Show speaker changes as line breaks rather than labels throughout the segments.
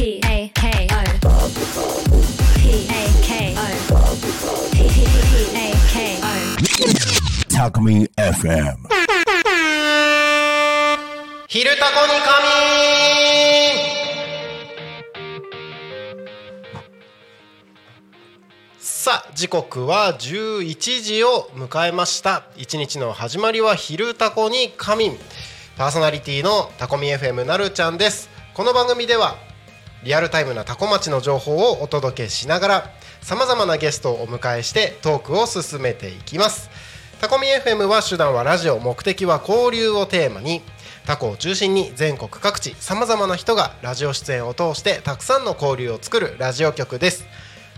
P A K O P A K O P A K O
Talk Me FM.
昼タコに仮眠さあ時刻は11時を迎えました一日の始まりは昼タコに仮眠パーソナリティのタコミ FM なるちゃんですこの番組ではリアルタイムなタコ町の情報をお届けしながらさまざまなゲストをお迎えしてトークを進めていきます。タコミ FM は手段はラジオ目的は交流をテーマにタコを中心に全国各地さまざまな人がラジオ出演を通してたくさんの交流を作るラジオ局です。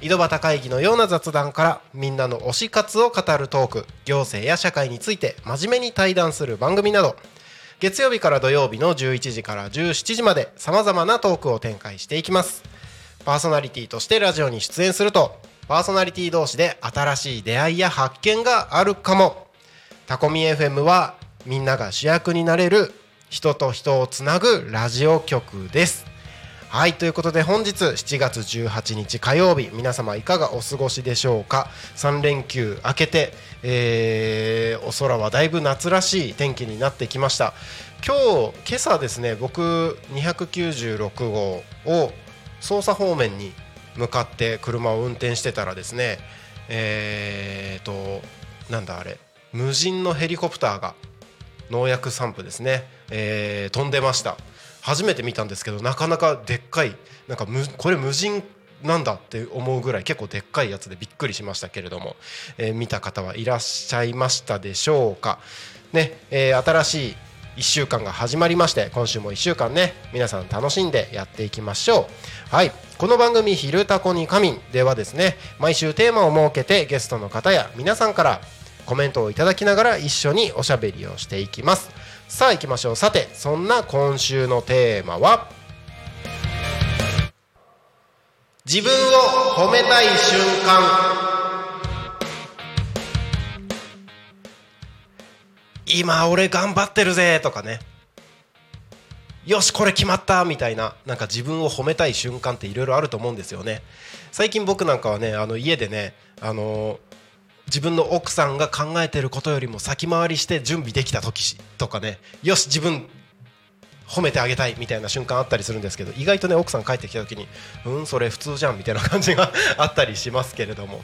井戸端会議のような雑談からみんなの推し活を語るトーク行政や社会について真面目に対談する番組など月曜日から土曜日の11時から17時までさまざまなトークを展開していきます。パーソナリティとしてラジオに出演するとパーソナリティ同士で新しい出会いや発見があるかも。タコミ FM はみんなが主役になれる人と人をつなぐラジオ局です。はいということで本日7月18日火曜日皆様いかがお過ごしでしょうか？3連休明けて、えーお空はだいぶ夏らしい天気になってきました。今日今朝ですね僕296号を捜査方面に向かって車を運転してたらですねえー、となんだあれ無人のヘリコプターが農薬散布ですね、えー飛んでました。初めて見たんですけどなかなかでっかいなんかむこれ無人なんだって思うぐらい結構でっかいやつでびっくりしましたけれども、えー見た方はいらっしゃいましたでしょうか。ね、えー新しい1週間が始まりまして今週も1週間ね皆さん楽しんでやっていきましょう。はい。この番組「昼タコに仮眠」ではですね毎週テーマを設けてゲストの方や皆さんからコメントをいただきながら一緒におしゃべりをしていきます。さあ行きましょう。さてそんな今週のテーマは自分を褒めたい瞬間。今俺頑張ってるぜ。とかね。よしこれ決まった。みたいななんか自分を褒めたい瞬間っていろいろあると思うんですよね。最近僕なんかはねあの家でねあの自分の奥さんが考えてることよりも先回りして準備できた時とかね。よし自分褒めてあげたいみたいな瞬間あったりするんですけど意外とね奥さん帰ってきた時にうんそれ普通じゃんみたいな感じがあったりしますけれども。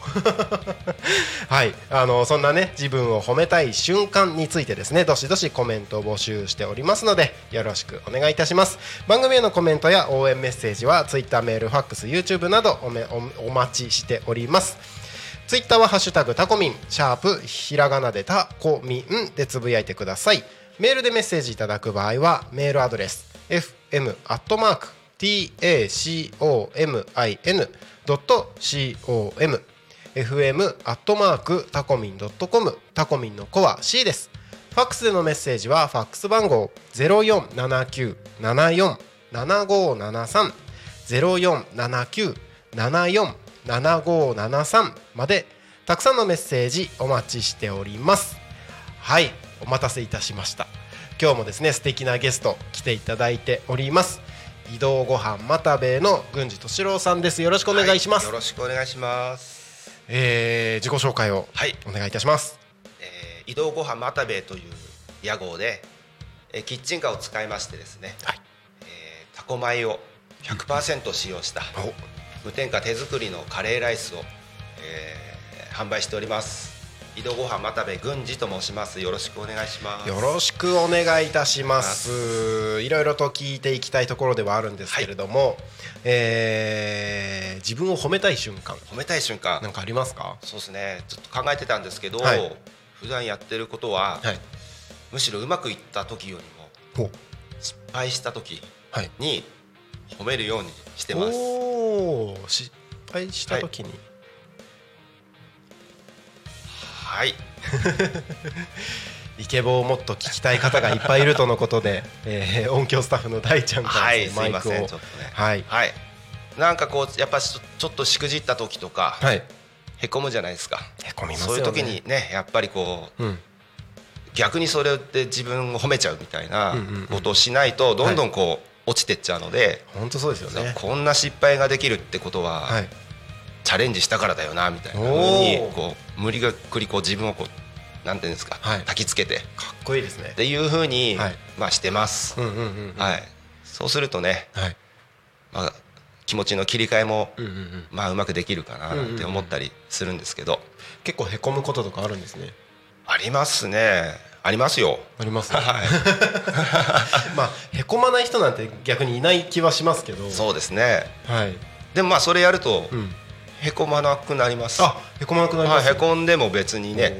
はい。あのそんなね自分を褒めたい瞬間についてですねどしどしコメントを募集しておりますのでよろしくお願いいたします。番組へのコメントや応援メッセージは Twitter メールファックス YouTube などおめおお待ちしております。ツイッターはハッシュタグタコミンシャープひらがなでタコミンでつぶやいてください。メールでメッセージいただく場合はメールアドレス fm アットマーク tacomin.com fm アットマークタコミン .com タコミンの子は C です。ファックスでのメッセージはファックス番号0479747573 0479747573までたくさんのメッセージお待ちしております。はいお待たせいたしました。今日もですね素敵なゲスト来ていただいております。移動ご飯またべの郡司敏郎さんです。よろしくお願いします、
よろしくお願いします。
えー自己紹介を
はい、
お願いいたします。
えー移動ごはまたべという屋号で、えーキッチンカーを使いましてですね、
はい。
えータコ米を100%使用した無添加手作りのカレーライスを、えー販売しております。移動ごはまたべ郡司と申します。よろしくお願いします。
よろしくお願いいたします。いろいろと聞いていきたいところではあるんですけれども、えー自分を褒めたい瞬間。
褒めたい瞬間。
なんかありますか？
そうですね。ちょっと考えてたんですけど、
はい。
普段やってることは、
はい。
むしろうまくいった時よりも失敗した時
はい。
に褒めるようにしてます。
おー失敗した時に、
はい。
イケボをもっと聞きたい方がいっぱいいるとのことで、えー音響スタッフの大ちゃんから
はい
ですすね
いません
マイクを
ちょっとね。
はい。
はい。なんかこうやっぱちょっとしくじった時とか、
はい。
へこむじゃないですか。
へこみますよね。
そういう時にねやっぱりこう
うん。
逆にそれで自分を褒めちゃうみたいなことをしないとどんどんこう落ちてっちゃうので、
本当そうですよね。
こんな失敗ができるってことは、
はい。
チャレンジしたからだよなみたいな。ふう
お
に
ー
こう無理がくりこう自分をこうなんていうんですか、
はい。
焚きつけて。
かっこいいですね。
っていうふうに、
はい。
まあしてます、
うんうんうんうん。
はい。そうするとね、
はい。
まあ、気持ちの切り替えも、
うんうんうん。
まあうまくできるかなって思ったりするんですけど、
結構へこむこととかあるんですね。
ありますねありますよ。
ありますね。
はい。
まあへこまない人なんて逆にいない気はしますけど。
そうですね。
はい。
でもまあそれやると
うん。
へこまなくなります、
あへこまなくなり
はい、
ます
へこんでも別にね。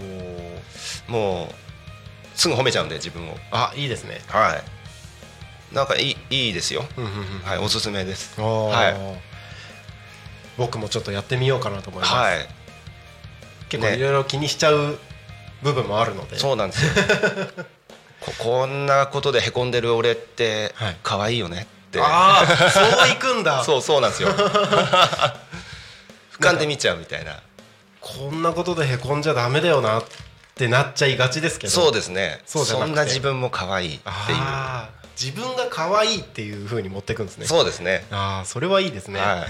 もうすぐ褒めちゃうんで自分を。
あいいですね。
はい。なんかいいいいですよ、はいおすすめです。はい。
僕もちょっとやってみようかなと思います、
はい。ね
結構いろいろ気にしちゃう部分もあるので、
そうなんですよ。ここんなことでへこんでる俺って
はい。
可愛いよねって、
ああそういくんだ。
そうそうなんですよ。俯瞰で見ちゃうみたいな。
こんなことでへこんじゃダメだよなってなっちゃいがちですけど。
そうですね。
そ
んな自分も可愛いっていう。
自分が可愛いっていう風に持っていくんですね。
そうですね。
ああそれはいいですね、
は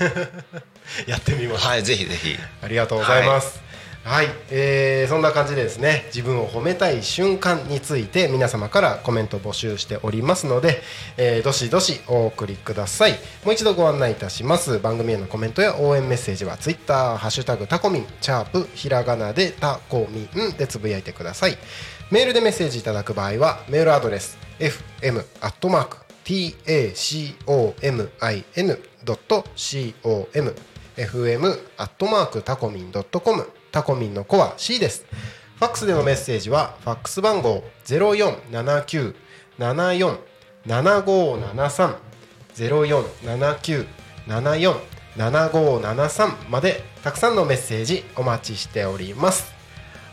い、
やってみます、
はい、ぜひぜひ。
ありがとうございます。はい、はいえーそんな感じでですね自分を褒めたい瞬間について皆様からコメント募集しておりますので、えーどしどしお送りください。もう一度ご案内いたします。番組へのコメントや応援メッセージはツイッターハッシュタグタコミンチャープひらがなでタコミンでつぶやいてください。メールでメッセージいただく場合はメールアドレス fm アットマーク tacomin.com fm アットマークタコミンドットコムタコミンの子は C です。ファックスでのメッセージはファックス番号ゼロ四七九七四七五七三ゼロ四七九七四七五七三までたくさんのメッセージお待ちしております。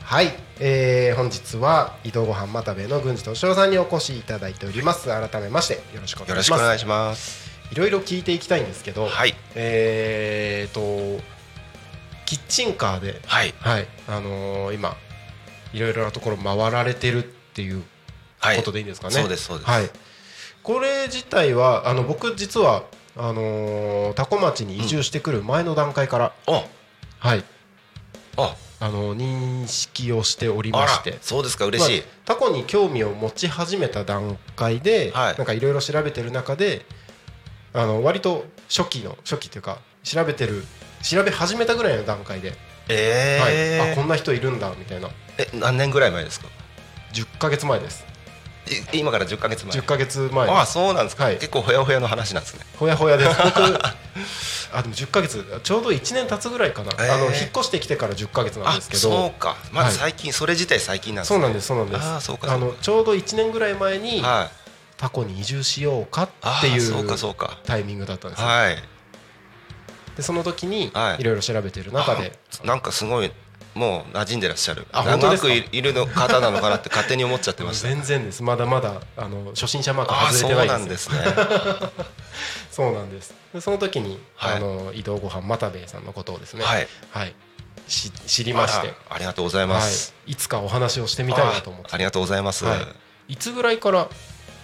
はい、えー本日は移動ごはんまたべの郡司敏夫さんにお越しいただいております。改めましてよろしくお
よろ
願いします。
しくお願いします
いろいろ聞いていきたいんですけど、
はい
えーとキッチンカーで、
はい。
はい。あのー今いろいろなところ回られてるっていう
はい。
ことでいいんですかね？
そうですそうです。
はい。これ自体はあの僕実はあのー多古町に移住してくる前の段階から、
あ
はい。
あ
あの認識をしておりまして。
そうですか嬉しい、
まあタコに興味を持ち始めた段階で、
はい。
なんかいろいろ調べてる中であの割と初期の初期っていうか調べてる調べ始めたぐらいの段階で、
えー。
はい、あこんな人いるんだみたいな。
え何年ぐらい前ですか
？10ヶ月前です。
い今から10ヶ月前。
10ヶ月前
ああそうなんですか、
はい。
結構ほやほやの話なんですね。
ほやほやです。僕あでも10ヶ月ちょうど1年経つぐらいかな、
えー。
あの引っ越してきてから10ヶ月なん
あ
ですけ
そう
ど
か。まだ最近、それ自体最近なんですね。
そうなんですそうなんです。
あーそうかそうか。
のちょうど1年ぐらい前に、
はい。
タコに移住しようか
あ
ってい
うかそううか。
タイミングだったんですよ。
はい
でその時に
はい。
いろいろ調べてる中で、
あなんかすごいもう馴染んでらっしゃる。長くいいるの方なのかなって勝手に思っちゃってました。
全然です。まだまだあの初心者マーク外れてないです。
なんですね。
そうなんです。でその時に、
はい。
あの移動ごはん又兵衛さんのことをですね。
はい。
はい。し知りまして。
ありがとうございます、
はい、いつかお話をしてみたいなと思って。
あありがとうございます、
はい、いつぐらいから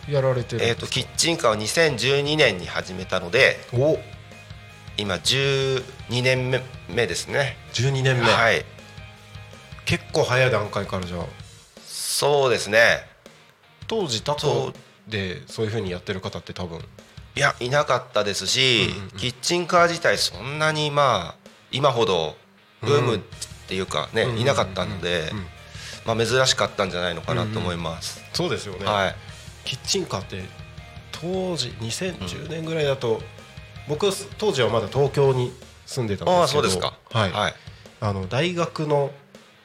やられてるん
えっ、
ですか、
とキッチンカーを2012年に始めたので
お
今12年目目ですね。
12年目、
はい。
結構早い段階からじゃあ。
そうですね。
当時タコ
そう。
でそういうふうにやってる方って多分。
いやいなかったですし、
うんうんうん。
キッチンカー自体そんなにまあ今ほどブームっていうかね、
うん
いなかったので、
うんうん
まあ、珍しかったんじゃないのかなと思います、
そうですよね、
はい。
キッチンカーって当時2010年ぐらいだと、僕当時はまだ東京に住んでたんですけど
ああそうですか。
はい。
はい、
あの大学の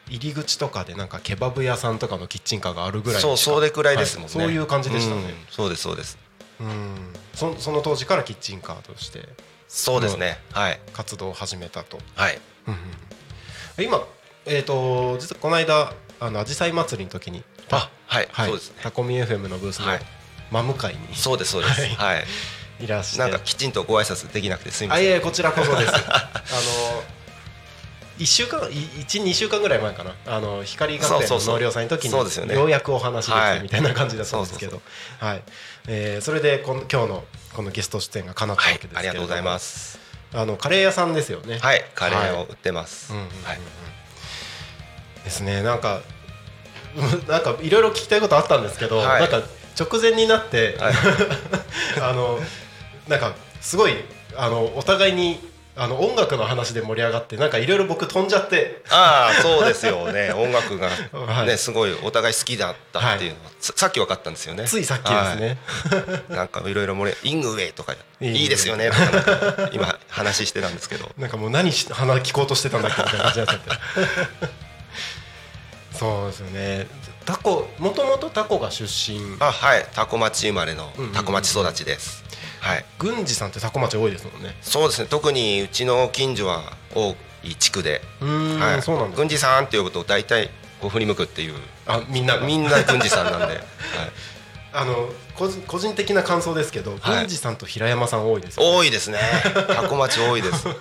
入り口とかでなんかケバブ屋さんとかのキッチンカーがあるぐらい
そうそれくらいですもんね、
はい。そういう感じでしたね。
うん。そうですそうです。
うん。そその当時からキッチンカーとして
そうですね。はい。
活動を始めたと、
はい。
うんうん。今えっ、と実はこの間あの紫陽花祭りの時に
あはい、
はい、
そうですね。
タコミ FM のブースの
はい。
真向かいに。
そうですそうです。
はい。
はい、
いらして。
なんかきちんとご挨拶できなくてすみません。
あいえいえこちらこそです。あの1週間12週間ぐらい前かな。あの光学園の納涼祭の時にようやくお話でき
はい。
てみたいな感じだったんですけど。それでこの今日のこのゲスト出演が叶ったわ
はい
けですけれども。
ありがとうございます。
あのカレー屋さんですよね。
はいカレーを売ってます。
ですね。なんかうん なんかいろいろ聞きたいことあったんですけど、
はい。
なんか直前になって、
はい。
あのなんかすごいあのお互いにあの音楽の話で盛り上がってなんかいろいろ僕飛んじゃって。
ああそうですよね。音楽が
はい。
ねすごいお互い好きだったっていうのはささっき分かったんですよね。
ついさっきですね、
はい。なんかいろいろ盛りイングウェイとかいいですよね。とか今話してたんですけど。
なんかもう何し話聞こうとしてたんだっけみたいな感じになっちゃって。そうですよね。タコもともとタコが出身。
あはい。タコ町生まれの
うんうんうん。
タコ町育ちですはい。
郡司さんってタコ町多いですもんね。
そうですね。特にうちの近所は多い地区で。はい。
そうなんです
郡司さんって呼ぶと大体こう振り向くっていう。
あみんなが。
みんな郡司さんなんで。はい。
あの個人個人的な感想ですけど、
はい。
郡司さんと平山さん多いですよ、
多いですね。タコ町多いです。はい。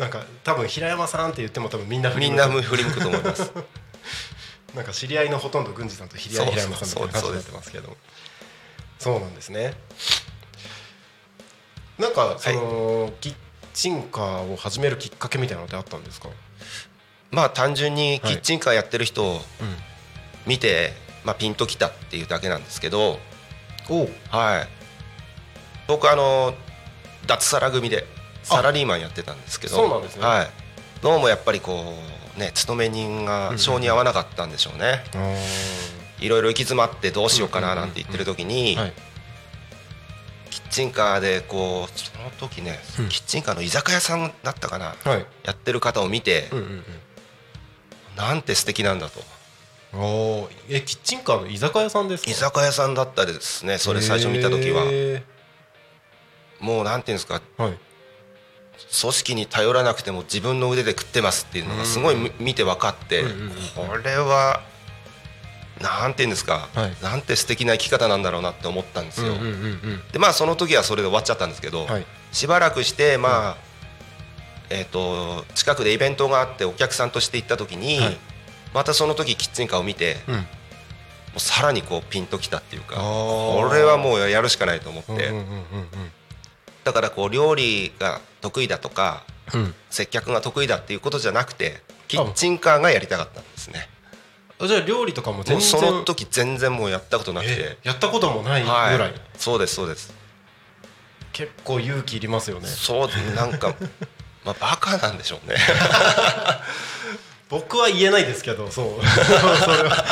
なんか多分平山さんって言っても多分みんな振り
みん
向く
な振り向くと思います。
なんか知り合いのほとんど郡司さんと知り合い
そう
平山さんみたいな感じになってますけどそうなんですねなんかその、キッチンカーを始めるきっかけみたいなのってあったんですか、
まあ単純にキッチンカーやってる人を
うん、
見て、まあ、ピンときたっていうだけなんですけど
お
はい。僕あの脱サラ組でサラリーマンやってたんですけど
そうなんですね。
はい、どうもやっぱりこうね勤め人が性に合わなかったんでしょうね、いろいろ行き詰まってどうしようかななんて言ってる時に、
はい。
キッチンカーでこうその時ね、
うん。
キッチンカーの居酒屋さんだったかな、
はい。
やってる方を見て、
うんうん
なんて素敵なんだと。
うんおーえキッチンカーの居酒屋さんですか？
居酒屋さんだったですねそれ最初見た時は。
へ
もうなんていうんですか
ーはい。
組織に頼らなくても自分の腕で食ってますっていうのがすごいみ見て分かって、
うんうんうん
これはなんていうんですか、
はい。
なんて素敵な生き方なんだろうなって思ったんですよ。
うんうんうんうん。
でまあその時はそれで終わっちゃったんですけど、
はい。
しばらくしてまあ、えー、と近くでイベントがあってお客さんとして行った時に、
はい。
またその時キッチンカーを見て、も
うん。
うさらにこうピンときたっていうかこれはもうやるしかないと思って、
うんうんうん
だからこう料理が得意だとか
うん。うん
接客が得意だっていうことじゃなくてキッチンカーがやりたかったんですね。
あじゃあ料理とかも
も
全然
うその時全然もうやったことなくて。
え、やったこともないぐ
はい？
らい、
そうですそうです。
結構勇気いりますよね。
そうなんか まあバカなんでしょうね。
僕は言えないですけどそう。それは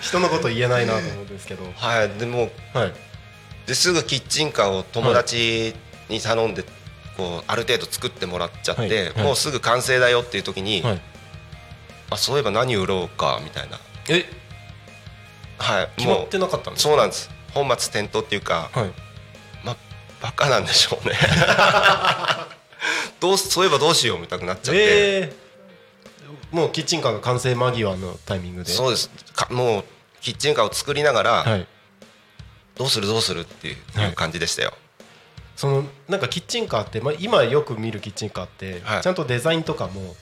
人のこと言えないなと思うんですけど。
はいでも
はい。
ですぐキッチンカーを友達に頼んでこうある程度作ってもらっちゃって、
はい。はい。
もうすぐ完成だよっていう時に、
はい。
あそういえば何売ろうかみたいな
え？
はい。
決まってなかったんです
そうなんです。本末転倒っていうか
はい。
まあバカなんでしょうね。どうそういえばどうしようみたいになっちゃって、
えー、もうキッチンカーの完成間際のタイミングで？
そうです。かもうキッチンカーを作りながら、
はい。
どうするどうするっていう
はい。
感じでしたよ、
そのなんかキッチンカーって、まあ、今よく見るキッチンカーって、
はい。
ちゃんとデザインとかも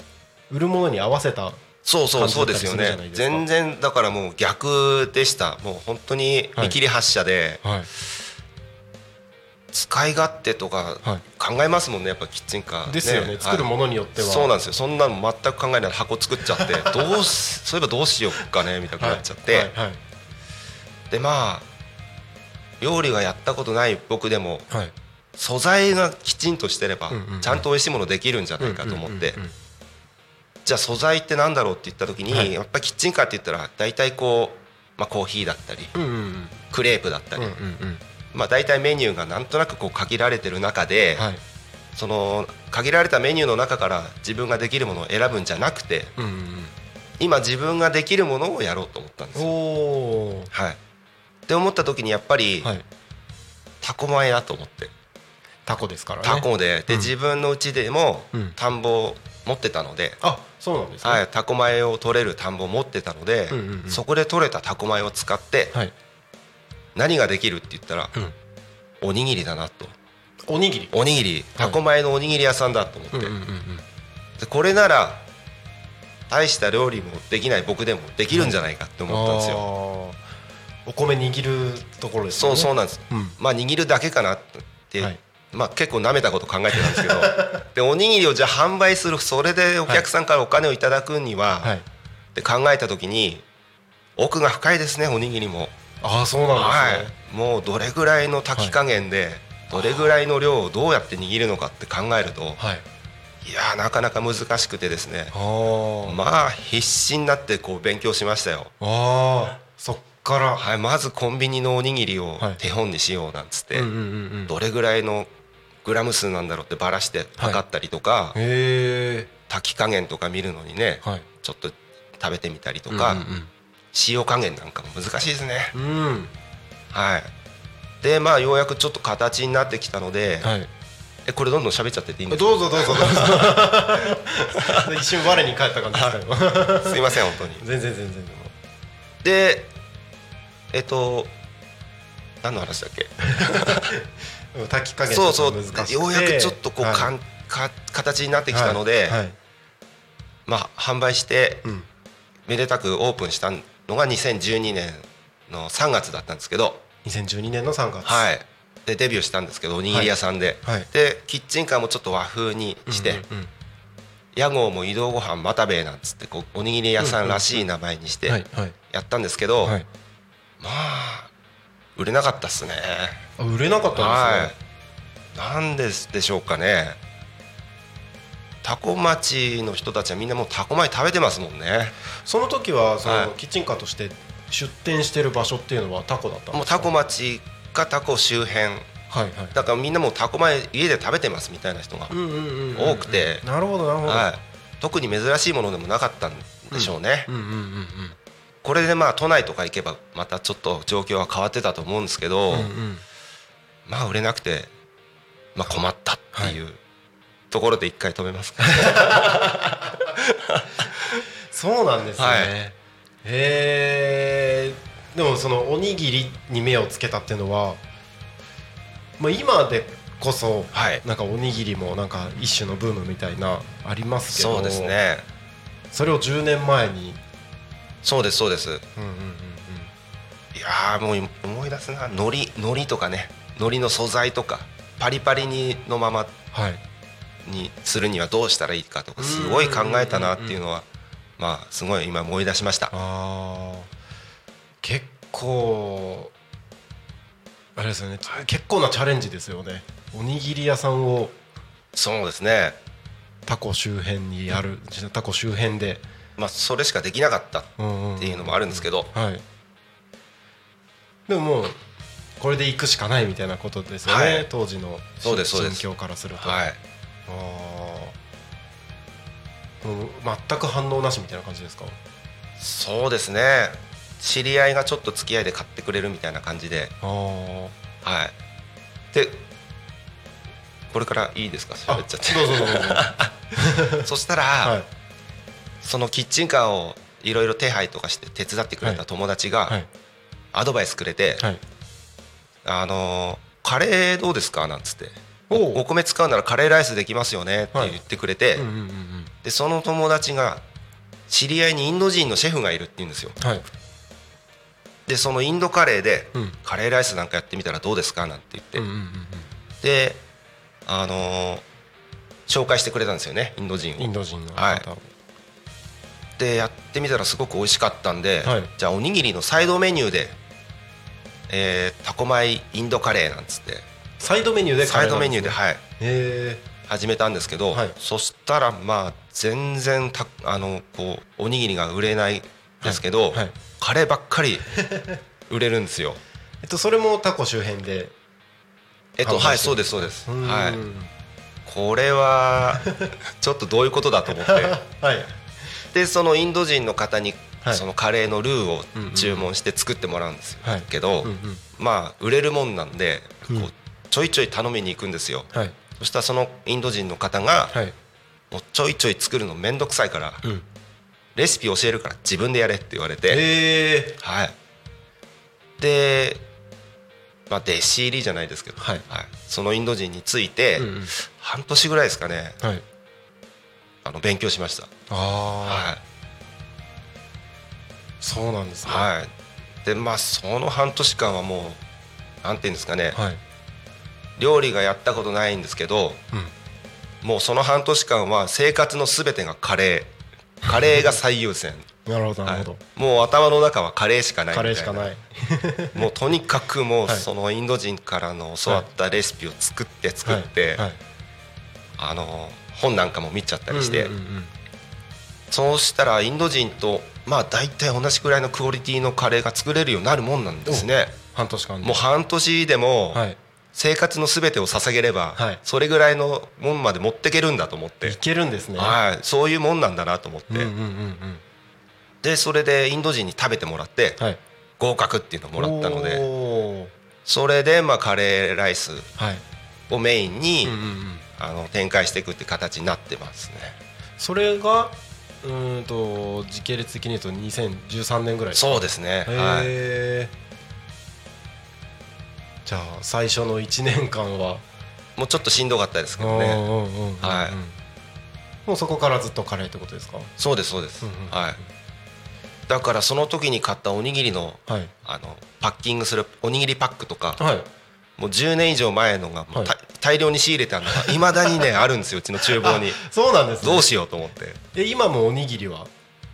売るものに合わせた
そうそうそうですよね。全然だからもう逆でした。もう本当に見切り発車で、
はい。
使い勝手とか
はい。
考えますもんねやっぱキッチンカー、
ですよね。作るものによっては。
そうなんですよ。そんなの全く考えない。で箱作っちゃって。どうしそういえばどうしようかねみたいになっちゃって、
はい。はい。
でまあ料理がやったことない僕でも
はい。
素材がきちんとしてればちゃんと美味しいものできるんじゃないかと思ってじゃあ素材ってなんだろうって言った時に、
はい。
やっぱりキッチンカーって言ったら大体こう、まあ、コーヒーだったり
うんうんうん。
クレープだったり、
うんうんうん。
まあ、大体メニューがなんとなくこう限られてる中で、
はい。
その限られたメニューの中から自分ができるものを選ぶんじゃなくて
うんうん
今自分ができるものをやろうと思ったんです
うん
よ。はい、って思った時にやっぱり
はい。
タコ米だと思って。
タコですからね。
タコで。で
うん。
自分のうちでも
うん。
田んぼを持ってたので、
あそうなんですね
はい、タコ米を取れる田んぼを持ってたので、
うんうんうん。
そこで取れたタコ米を使って
はい。
何ができるって言ったら、
うん。
おにぎりだなと。
おにぎり？
おにぎり。タコ米のおにぎり屋さんだと思って、
うんうんうんうん。
でこれなら大した料理もできない僕でもできるんじゃないかって思ったんですよ。
よお米握るところですね。
うそうなんです、
うん。
まあ握るだけかなって、
はい
まあ、結構なめたこと考えてたんですけど でおにぎりをじゃあ販売するそれでお客さんからお金をいただくには、
はい。
って考えた時に奥が深いですねおにぎりも。
ああそうなん
はい
ですね、
もうどれぐらいの炊き加減で、どれぐらいの量をどうやって握るのかって考えると
はい。
いやーなかなか難しくてですね。まあ必死になってこう勉強しましたよ。
あー。そっから。
はい、まずコンビニのおにぎりを
はい。
手本にしようなんつって、どれぐらいのグラム数なんだろうってばらして測ったりとか、
へえ
炊き加減とか見るのにね、
はい。
ちょっと食べてみたりとか、塩加減なんかも難しいですね。
うん。うんうん
はい。でまあようやくちょっと形になってきたので、
はい。
えこれどんどん喋っちゃってていいんですか？
どうぞどうぞ。どうぞ一瞬我に返った感じですか今
すいません本当に。
全然全然。
でえっと何の話だっけ？
炊き加減
そうそう。ようやくちょっとこう、
はい。
かんか形になってきたので、
はい。はい。
まあ販売して
うん。
めでたくオープンしたのが2012年の3月だったんですけど、
2012年の3月
はい、でデビューしたんですけどおにぎり屋さんで、
はい。
でキッチンカーもちょっと和風にして、
うんうんうん。
屋号も移動ご飯またべえなんつってこうおにぎり屋さんらしい名前にしてやったんですけど、
はい。
まあ売れなかったっすね。
あ売れなかったんですね。
はい。なんででしょうかね。タコ町の人たちはみんなもうタコ米食べてますもんね。
その時はそ
はい。
のキッチンカーとして出店してる場所っていうのはタコだった
もうタコ町かタコ周辺。
はいはい。
だからみんなもうタコ米家で食べてますみたいな人が、多くて。
なるほどなるほど。
はい、特に珍しいものでもなかったんでしょうね、
うんうんうんうん
これでまあ都内とか行けばまたちょっと状況は変わってたと思うんですけど、
うんうん。
まあ売れなくて、まあ、困ったっていうところで一回止めますか、
そうなんですね、
はい。
へえでもそのおにぎりに目をつけたっていうのは、まあ、今でこそ
はい。
なんかおにぎりもなんか一種のブームみたいなありますけど。
そうですね。
それを10年前に
そうですそうです。い
うんうんうん。
やーもう思い出すな。海苔海苔とかね。海苔の素材とか。パリパリにのまま。
はい。
にするにはどうしたらいいかとかすごい考えたなっていうのはまあすごい今思い出しました。
結構あれですよね、結構なチャレンジですよね。おにぎり屋さんを
そうですね。
タコ周辺にやるタコ周辺で
まあそれしかできなかったっ
って
いうのもあるんですけど。
はい。でももうこれで行くしかないみたいなことですよね、
はい。
当時の心境からすると、
はい。
あ全く反応なしみたいな感じですか？
そうですね。知り合いがちょっと付き合いで買ってくれるみたいな感じで。はい。でこれからいいですか？喋っちゃって。
どうぞどうぞ。
そしたら、
はい
そのキッチンカーをいろいろ手配とかして手伝ってくれた友達が
はい。
アドバイスくれて
はい「
あのーカレーどうですか?」なんつって。
お
米使うならカレーライスできますよね」って言ってくれて、でその友達が知り合いにインド人のシェフがいるって言うんですよ。でそのインドカレーで
うん。
カレーライスなんかやってみたらどうですか？なんて言って、であのー紹介してくれたんですよねインド人を。
うんインド人の方、
はいでやってみたらすごく美味しかったんで、
はい。
じゃあおにぎりのサイドメニューで、えータコ米インドカレーなんつって。
サイドメニューで
サイドメニューで、
へ
はい、
え
始めたんですけど、
はい。
そしたらまあ全然たあのこうおにぎりが売れないですけど、
はい。はい
カレーばっかり売れるんですよ。
えっとそれもタコ周辺で
えっとはいそうですそうです。
うん。
はい。これはちょっとどういうことだと思って。
はい
でそのインド人の方に
はい。
そのカレーのルーを注文して作ってもらうんですよ、
はい。
けど、まあ売れるもんなんでこ
う
ちょいちょい頼みに行くんですよ。
はい。
そしたらそのインド人の方が
はい。
もうちょいちょい作るのめんどくさいから
うん。
レシピ教えるから自分でやれって言われて、はい。でまあ弟子入りじゃないですけど、
はい。
そのインド人について半年ぐらいですかね。
はい
あの勉強しました。
あ
は
あそうなんですね。
はい。でまあその半年間はもうなんていうんですかね、
はい。
料理がやったことないんですけど
うん。
もうその半年間は生活のすべてがカレー。カレーが最優先、
なるほどな
はい。
るほど、
もう頭の中はカレーしかない
カレーしかない。
もうとにかくもう
はい。
そのインド人からの教わったレシピを作って作って、
はい。
あの本なんかも見ちゃったりして、そうしたらインド人とまあ大体同じくらいのクオリティのカレーが作れるようになるもんなんですね。
半年間で。
もう半年でも
はい。
生活のすべてを捧げれば
はい。
それぐらいのもんまで持っていけるんだと思って。
い、けるんですね。
はい、そういうもんなんだなと思って、でそれでインド人に食べてもらって
はい。
合格っていうのをもらったので。それでまあカレーライス
はい。
をメインに、あの展開していくって形になってますね。
それがうーんと時系列的に言うと2013年ぐらい
そうですね。
へ
はい。
えじゃあ最初の1年間は？
もうちょっとしんどかったですけどね。はい。
もうそこからずっとカレーってことですか？
そうですそうです、
うんうん。
はい。だからその時に買ったおにぎりの
はい。
あのパッキングするおにぎりパックとか
はい
もう10年以上前のが
はい。
大量に仕入れたのがいまだにねあるんですようちの厨房に。
そうなんですね。
どうしようと思って。
え今もおにぎりは？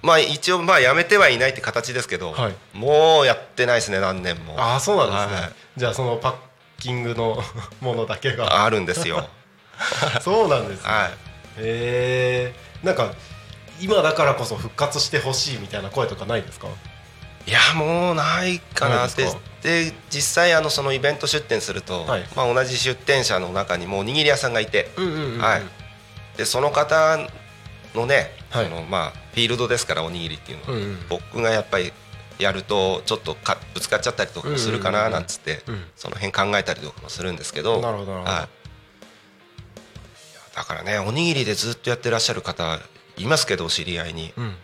まあ一応まあやめてはいないって形ですけど、
はい。
もうやってないですね何年も。
ああそうなんですね、
はい。
じゃあそのパッキングの ものだけが。
あるんですよ。
そうなんですね、
はい。
へえんか今だからこそ復活してほしいみたいな声とかないですか？
いやもうないかな。って
で
実際あのそのイベント出店すると、
はい。
まあ、同じ出店者の中にもおにぎり屋さんがいて、
うんうんうん
はい。でその方のね、
はい。
そのまあ、フィールドですからおにぎりっていうのは、
うんうん。
僕がやっぱりやるとちょっとかぶつかっちゃったりとかもするかななんつって、
うん。
その辺考えたりとかもするんですけど
なるほど
はい、だからねおにぎりでずっとやってらっしゃる方いますけどお知り合いに、
うん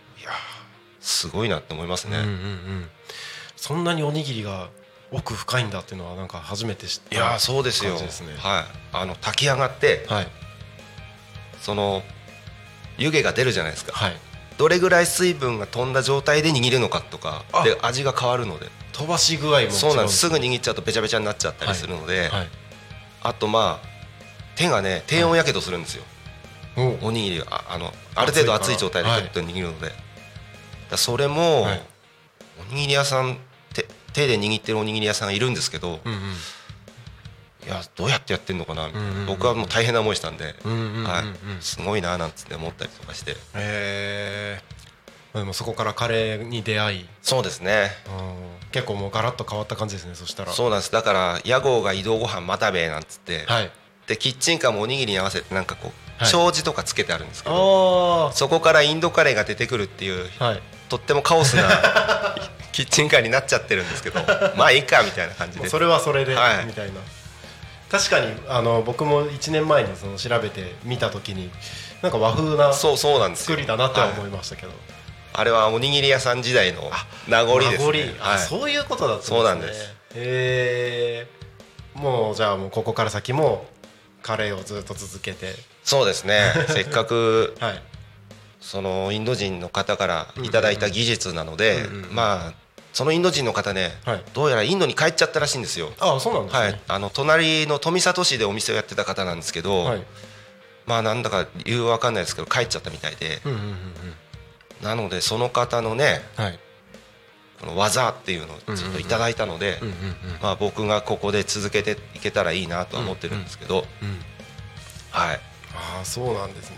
すごいなって思いますね、
うんうんうん。そんなにおにぎりが奥深いんだっていうのはなんか初めて知った
いやそうですよ。はい。あの炊き上がって
はい。
その湯気が出るじゃないですか。
はい。
どれぐらい水分が飛んだ状態で握るのかとか
あ。
で味が変わるので。
飛ばし具合も
そうなんです。すぐ握っちゃうとべちゃべちゃになっちゃったりするので、
はい。
あとまあ手がね低温やけどするんですよ、
お
おにぎりが。ああのある程度熱い状態で
はい
グッと握るので、それも、
はい。
おにぎり屋さん手手で握ってるおにぎり屋さんがいるんですけど、
うんうん。
いやどうやってやってんのかなみたいな、
うんうんうん。
僕はもう大変な思いしたんで、
うんうんうんうん
はい、すごいななんつって思ったりとかして。
へえでもそこからカレーに出会い。
そうですね。
うん。結構もうガラッと変わった感じですねそしたら。
そうなんです。だから屋号が移動ご飯またべなんつって、
はい。
でキッチンカーもおにぎりに合わせてなんかこう、
はい。
障子とかつけてあるんですけど
あ
そこからインドカレーが出てくるっていう
あはい
とってもカオスな キッチンカーになっちゃってるんですけどまあいいかみたいな感じで。
それはそれで、
はい。
みたいな。確かにあの僕も1年前にその調べて見た時になんか和風な
そうそうなんですよ。
作りだなっては思
はい
いましたけど、
あれはおにぎり屋さん時代の名残ですね。
名残あ
はい。
そういうことだったんですね。
そうなんです。
へえもうじゃあもうここから先もカレーをずっと続けて。
そうですね。せっかく
はい
そのインド人の方からいただいた技術なので、まあそのインド人の方ね、
はい。
どうやらインドに帰っちゃったらしいんですよ。
ああそうなんですね。
はい、あの隣の富里市でお店をやってた方なんですけど、
はい。
まあなんだか理由は分かんないですけど帰っちゃったみたいで、なのでその方のね
はい。
この技っていうのをずっといただいたので、まあ、僕がここで続けていけたらいいなとは思ってるんですけど、はい、
ああそうなんですね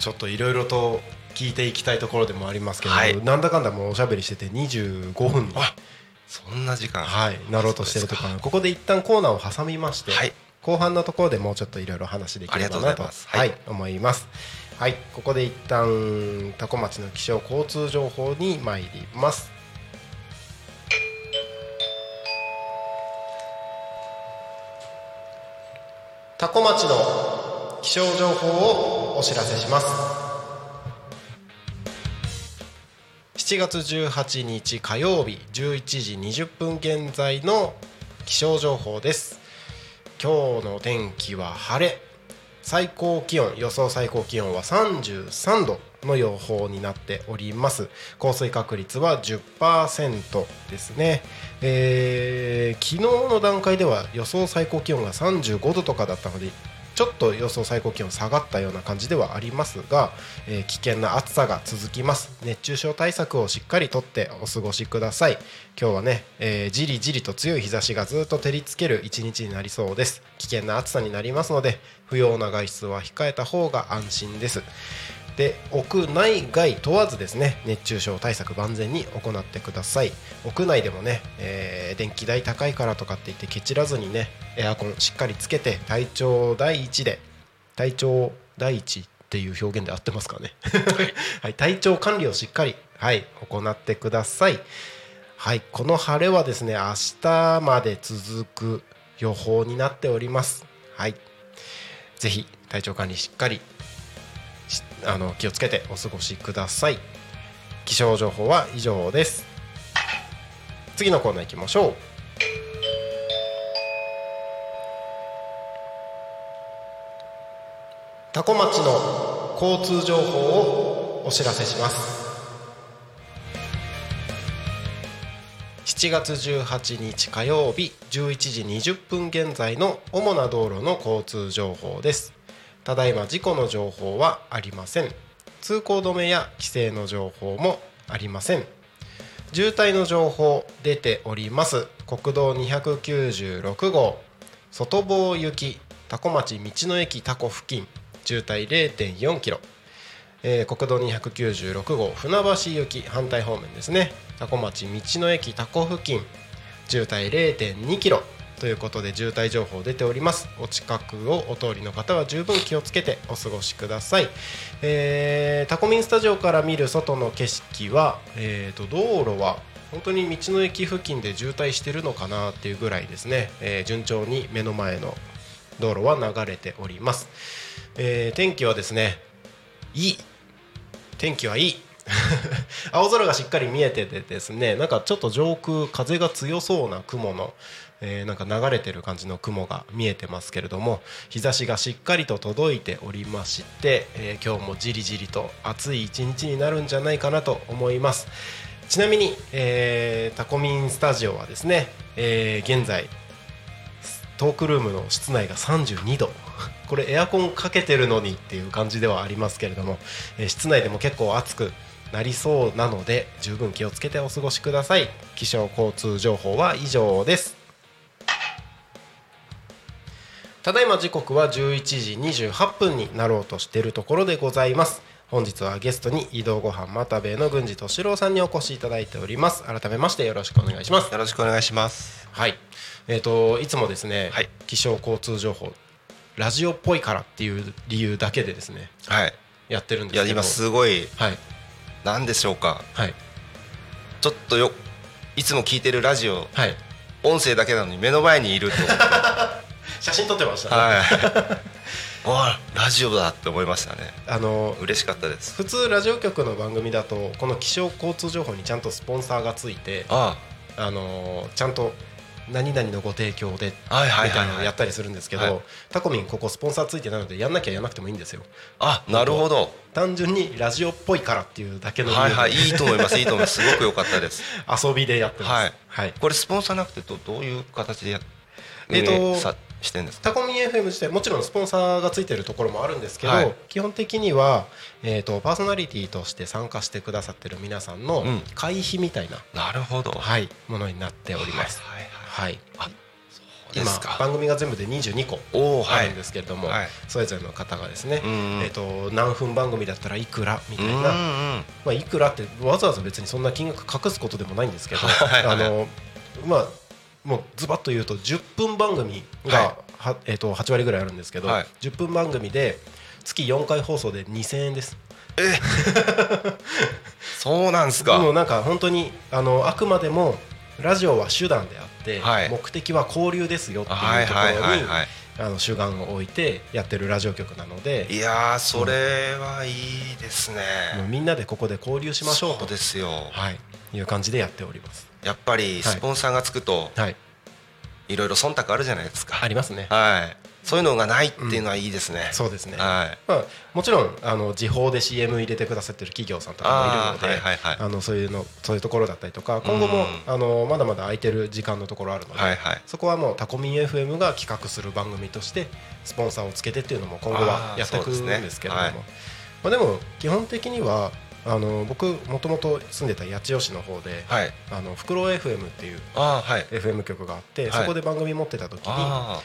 ちょっといろいろと聞いていきたいところでもありますけど、
はい。
なんだかんだもうおしゃべりしてて25分。に
あそんな時間。
はい、なろうとしてるところ。ここで一旦コーナーを挟みまして、
はい。
後半のところでもうちょっといろいろ話できればないとは
はい。い、
思います。はいここで一旦多古町の気象交通情報に参ります。多古町の気象情報をお知らせします。7月18日火曜日11時20分現在の気象情報です。今日の天気は晴れ。最高気温予想最高気温は33度の予報になっております。降水確率は10%ですね、えー昨日の段階では予想最高気温が35度とかだったのでちょっと予想最高気温下がったような感じではありますが、えー危険な暑さが続きます。熱中症対策をしっかりとってお過ごしください。今日はね、えーじりじりと強い日差しがずっと照りつける一日になりそうです。危険な暑さになりますので不要な外出は控えた方が安心です。で屋内外問わずですね熱中症対策万全に行ってください。屋内でもね、えー電気代高いからとかって言ってケチらずにねエアコンしっかりつけて体調第一で体調第一っていう表現で合ってますかね、はい、体調管理をしっかり、はい、行ってください。はいこの晴れはですね明日まで続く予報になっております。はいぜひ体調管理しっかりあの気をつけてお過ごしください。気象情報は以上です。次のコーナー行きましょう。多古町の交通情報をお知らせします。7月18日火曜日11時20分現在の主な道路の交通情報です。ただいま事故の情報はありません。通行止めや規制の情報もありません。渋滞の情報出ております。国道296号。外房行き多古町道の駅多古付近。渋滞0.4キロ。えー国道296号。船橋行き反対方面ですね。多古町道の駅多古付近。渋滞0.2キロ。ということで渋滞情報出ております。お近くをお通りの方は十分気をつけてお過ごしください、えータコミンスタジオから見る外の景色は、えー、と道路は本当に道の駅付近で渋滞してるのかなっていうぐらいですね、えー順調に目の前の道路は流れております、えー天気はですねいい。天気はいい。青空がしっかり見えててですねなんかちょっと上空風が強そうな雲の、えーなんか流れてる感じの雲が見えてますけれども日差しがしっかりと届いておりまして、えー今日もじりじりと暑い一日になるんじゃないかなと思います。ちなみに、えータコミンスタジオはですね、えー現在トークルームの室内が32度 これエアコンかけてるのにっていう感じではありますけれども、えー室内でも結構暑くなりそうなので十分気をつけてお過ごしください。気象交通情報は以上です。ただいま時刻は11時28分になろうとしているところでございます。本日はゲストに移動ご飯またべの郡司敏郎さんにお越しいただいております。改めましてよろしくお願いします。
よろしくお願いします。
はい。えー、といつもですね、
はい。
気象交通情報ラジオっぽいからっていう理由だけでですね
はい。
やってるんですけど。
いや今すごい
はい。
何でしょうか。
はい。
ちょっとよいつも聞いてるラジオ
はい。
音声だけなのに目の前にいると
写真撮ってましたね、
は い。ラジオだって思いましたね。
あの
嬉しかったです。
普通ラジオ局の番組だとこの気象交通情報にちゃんとスポンサーがついて
あ
あ。のちゃんと何々のご提供で
あはいはい
みた
はい
なのやったりするんですけ
はい。
どタコミンここスポンサーついてないのでやんなきゃやんなくてもいいんですよ。
あなるほど。
単純にラジオっぽいからっていうだけの。
はいはい。いいと思います。いいと思います。すごく良かったです。
遊びでやってます。
はい。
はい。
これスポンサーなくてどどういう形でや
えっと
してんですか？
タコミン FM 自体もちろんスポンサーがついてるところもあるんですけど、
はい。
基本的には、えー、とパーソナリティとして参加してくださってる皆さんの
うん。
会費みたいな、
なるほど。
はい、ものになっております。
はいはい
今番組が全部で22個あるんですけれども、
はい。
それぞれの方がですね、
うんうん。
えー、と何分番組だったらいくらみたいな、
うんうん
まあ、いくらってわざわざ別にそんな金額隠すことでもないんですけどあのまあもうズバッと言うと10分番組が、
は
はえー、と8割ぐらいあるんですけど、
はい。
10分番組で月4回放送で2000円です。
え？そうなんですか。
もうなんか本当にあのあくまでもラジオは手段であって、
はい。
目的は交流ですよって
はいいうはい
ところにあの主眼を置いてやってるラジオ局なので
いやーそれはいいですね。
もうみんなでここで交流しましょうと。
そうですよ。
はい、いう感じでやっております。
やっぱりスポンサーがつくと
はい、
いろいろ忖度あるじゃないですか。
ありますね。
はい。そういうのがないっていうのはいいですね、
そうですね、
はい。
まあ、もちろんあの時報で CM 入れてくださってる企業さんとかもいるので
あーはいはいはい。
あのそういうのそういうところだったりとか今後も
うん
あのまだまだ空いてる時間のところあるので、
はいはい。
そこはもうタコミン FM が企画する番組としてスポンサーをつけてっていうのも今後はやっていくん
です
けれども、
はい。
まあ、でも基本的にはあの僕もともと住んでた八千代市の方で、
はい。
あのフクロウ FM っていう FM 局があって、
はい。
そこで番組持ってた時に
あ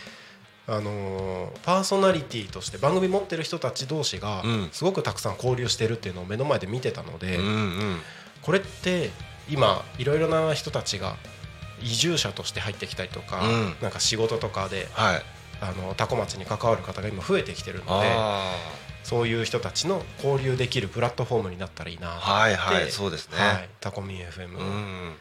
あのーパーソナリティとして番組持ってる人たち同士が
うん。
すごくたくさん交流してるっていうのを目の前で見てたので、これって今いろいろな人たちが移住者として入ってきたりとか、
うん。
なんか仕事とかで
はい。
あの多古町に関わる方が今増えてきてるので
あ
そういう人たちの交流できるプラットフォームになったらいいな
あはいはい
で
そうですね、
はい、タコミン FM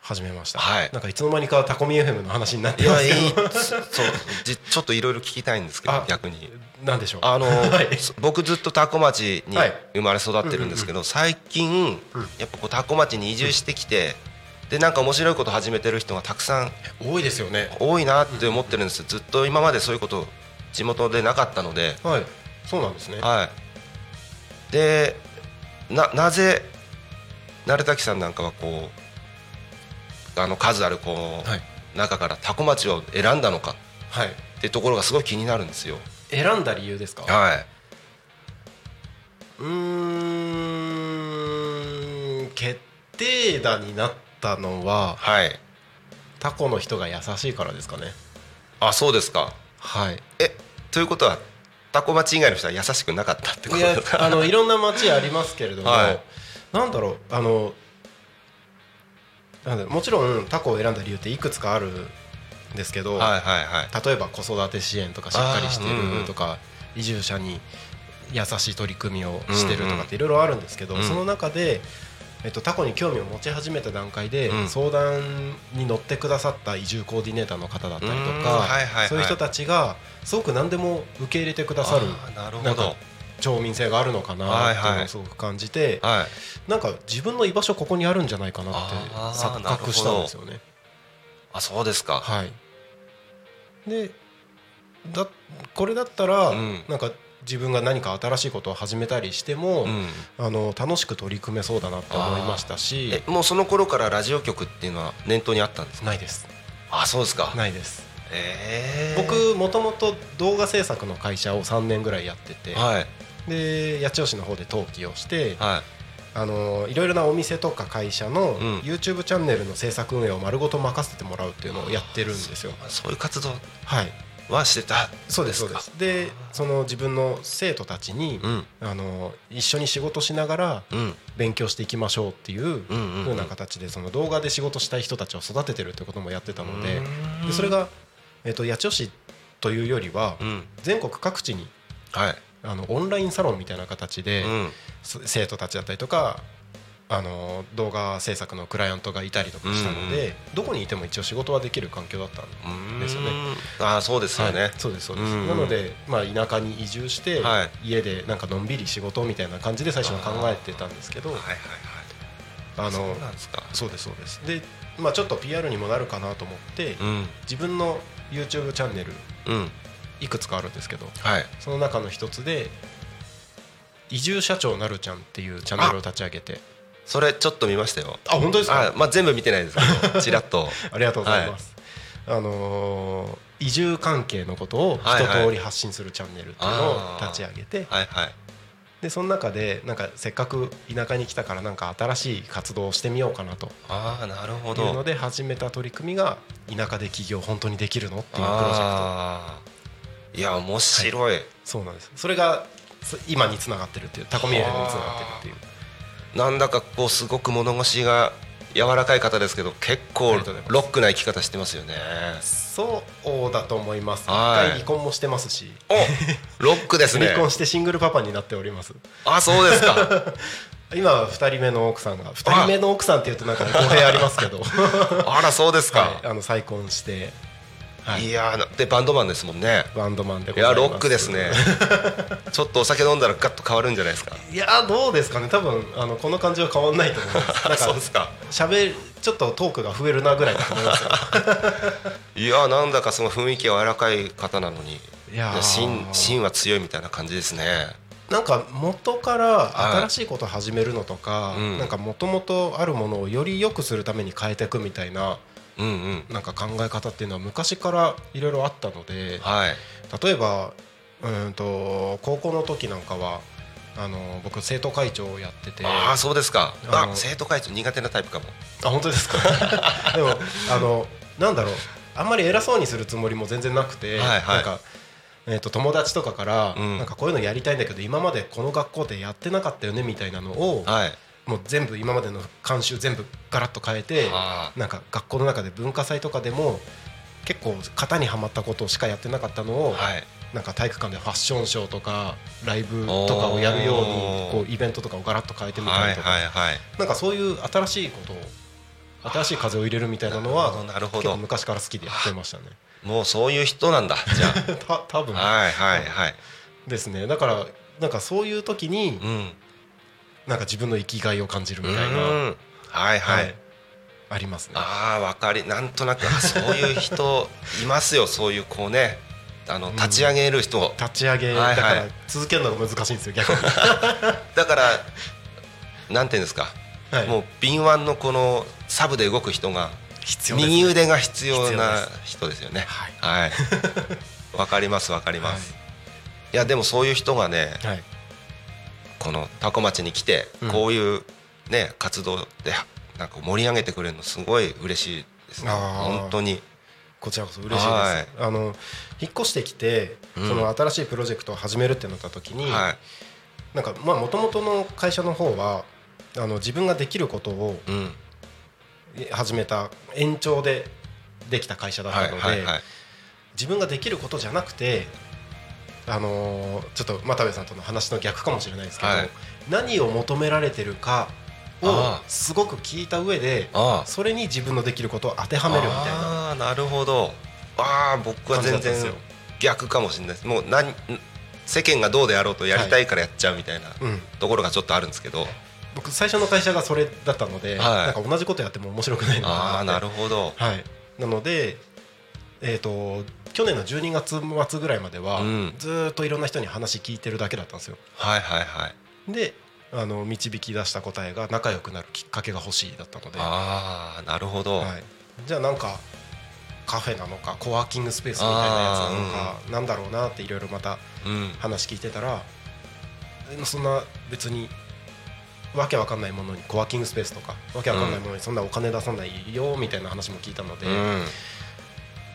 始めました、
はい。
なんかいつの間にかタコミン FM の話になって
い
ますけど。
やいいそうじちょっといろいろ聞きたいんですけど
あ
逆に。
なんでしょう？
あの、
はい。
そ僕ずっと多古町に
はい。
生まれ育ってるんですけど、最近、
うん。
やっぱこう多古町に移住してきて、でなんか面白いこと始めてる人がたくさん
多いですよね。
多いなって思ってるんですずっと今までそういうこと地元でなかったので、
はいそうなんですね。
はい、でななぜ鳴滝さんなんかはこうあの数あるこう、
はい。
中から多古町を選んだのか
はい。
ってところがすごい気になるんですよ。
選んだ理由ですか？
はい、
うーん決定打になったのは
はい、
タコの人が優しいからですかね。
あそうですか。
はい。
えということはタコ町以外の人は優しくなかったってこ
いや
とですか
あのいろんな町ありますけれども、
はい。
なんだろうあのなんだろうもちろんタコを選んだ理由っていくつかあるんですけど、
はいはいはい。
例えば子育て支援とかしっかりして
あーうんうん
るとか、移住者に優しい取り組みをしてるとかっていろいろあるんですけど、
うん。
その中で、えっと、タコに興味を持ち始めた段階で、
うん。
相談に乗ってくださった移住コーディネーターの方だったりと
うん。
か、
はいはいはい。
そういう人たちがすごく何でも受け入れてくださる
なるほ
なんか
ど
町民性があるのかなっていうのをすごく感じて、
はい。
なんか自分の居場所ここにあるんじゃないかなって錯覚したんですよね。
あそうですか。
はい、でだこれだったら、
うん。
なんか自分が何か新しいことを始めたりしても、
うん。
あの楽しく取り組めそうだなって思いましたし。
えもうその頃からラジオ局っていうのは念頭にあったんですか？
ないです。
あそうですか。
ないです。
ええ
僕もともと動画制作の会社を3年ぐらいやってて、
はい。
で八千代市の方で登記をして、
はい。
あのいろいろなお店とか会社の
ん。
YouTube チャンネルの制作運営を丸ごと任せてもらうっていうのをやってるんですよ。
そういう活動？
はい
はしてた。
そうですそうです。でその自分の生徒たちに、
うん。
あの一緒に仕事しながら
うん。
勉強していきましょうっていう風な形でその動画で仕事したい人たちを育ててるってこともやってたので
うん。
でそれが、えっと八千代市というよりは
うん。
全国各地に
はい。
あのオンラインサロンみたいな形で生徒たちだったりとかあの動画制作のクライアントがいたりとかしたのでどこにいても一応仕事はできる環境だったんですよね。
うん。あそうですよね、
はい、そうですそうです、
うん。
なので、まあ、田舎に移住して、
はい。
家でなんかのんびり仕事みたいな感じで最初は考えてたんですけど
はいはいはい。
あの
そうなんですか。
そうですそうです。で、まあ、ちょっと PR にもなるかなと思って、
うん。
自分の YouTube チャンネル
うん。
いくつかあるんですけど
はい。
その中の一つで移住社長なるちゃんっていうチャンネルを立ち上げて
それちょっと見ましたよ。
あ本当ですか？
あまあ全部見てないですけどちらっと。
ありがとうございます、あのー移住関係のことを
はいはい。
一通り発信するチャンネルっていうのを立ち上げて、
はいはい。
でその中でなんかせっかく田舎に来たからなんか新しい活動をしてみようかなと。
ああなるほ
いう
ど
ので始めた取り組みが田舎で起業本当にできるのっていうプロジェクト。
いや面白い、
そうなんです。それがそ今につながってるっていうタコミエフにつながってるっていう
なんだかこうすごく物腰が柔らかい方ですけど結
あ
構ロックな生き方してますよね。
そうだと思います。一
はい。
回離婚もしてますし。
おロックですね。
離婚してシングルパパになっております。
あそうですか。
今は2人目の奥さんが。2人目の奥さんっていうとなんか語弊ありますけど。
あらそうですか、
はい、あの再婚してはい。
いやでバンドマンですもんね。
バンドマンでご
いやロックですね。ちょっとお酒飲んだらガッと変わるんじゃないですか。
いやどうですかね。多分あのこの感じは変わんないと思います。なんか
そうですか。
しゃべちょっとトークが増えるなぐらいだと思います。よ
いやーなんだかその雰囲気が柔らかい方なのに。
いや
芯芯は強いみたいな感じですね。
なんか元から新しいことを始めるのとか、
うん。
なんかもともとあるものをより良くするために変えていくみたいななんか考え方っていうのは昔からいろいろあったので
はい。
例えばうーんと高校の時なんかはあの僕生徒会長をやってて。
ああそうですか。
あ
生徒会長苦手なタイプかも。
あ本当ですか？でもあのなんだろう。あんまり偉そうにするつもりも全然なくて、
はいはい。
なんか、えー、と友達とかから、
うん。
なんかこういうのやりたいんだけど今までこの学校でやってなかったよねみたいなのを
はい
もう全部今までの慣習全部ガラッと変えて
あ。
なんか学校の中で文化祭とかでも結構型にはまったことしかやってなかったのを、
はい。
なんか体育館でファッションショーとかライブとかをやるようにこうイベントとかをガラッと変えてみた
はい
りとか、なんかそういう新しいことを新しい風を入れるみたいなのは
なるほど。
結構昔から好きでやってましたね。
もうそういう人なんだじゃ
た多分。
あはいはいはい。
ですね。だからなんかそういう時に
うん
なんか自分の生きがいを感じるみたいな。
うんはいはい、
はい。ありますね。
ああ分かりなんとなくあそういう人 いますよそういうこうね。あの
ん。
立ち上げる人、
立ち上げ
はいはい。
だから続けるのが難しいんですよ逆に。
だからなんていうんですか、
はい。
もう敏腕のこのサブで動く人が
必要です
右腕が必要な人ですよね。
はい。
はい。わかりますわかります、い、やでもそういう人がね
はい
この多古町に来て
うん。
こういうね活動でなんか盛り上げてくれるのすごい嬉しいですね。本当に。
こちらこそ嬉しいです、
はい。
あの引っ越してきて、
うん。
その新しいプロジェクトを始めるってなった時に、
はい。
なんかまあ元々の会社の方はあの自分ができることを
うん。
始めた延長でできた会社だっ
はい
たので、自分ができることじゃなくてあのーちょっと又部さんとの話の逆かもしれないですけど、
はい。
何を求められてるかをすごく聞いた上でそれに自分のできることを当てはめるみたいな。
ああなるほど。ああ僕は全然。逆かもしれないです。もう何世間がどうであろうとやりたいからやっちゃうみたいな
うん。
ところがちょっとあるんですけど、
僕最初の会社がそれだったので、
はい。
なんか同じことやっても面白くないなと思って。
ああなるほど。
はい、なので、えー、と去年の12月末ぐらいまでは、
うん。
ずーっといろんな人に話聞いてるだけだったんですよ。
はいはいはい。
であの導き出した答えが仲良くなるきっかけが欲しいだったので、は
ああなるほど、
い、じゃあなんかカフェなのかコワーキングスペースみたいなやつなのか、なんだろうなっていろいろまた
うん。
話聞いてたらでもそんな別にわけわかんないものにコワーキングスペースとかわけわかんないものにそんなお金出さないよみたいな話も聞いたので、
うん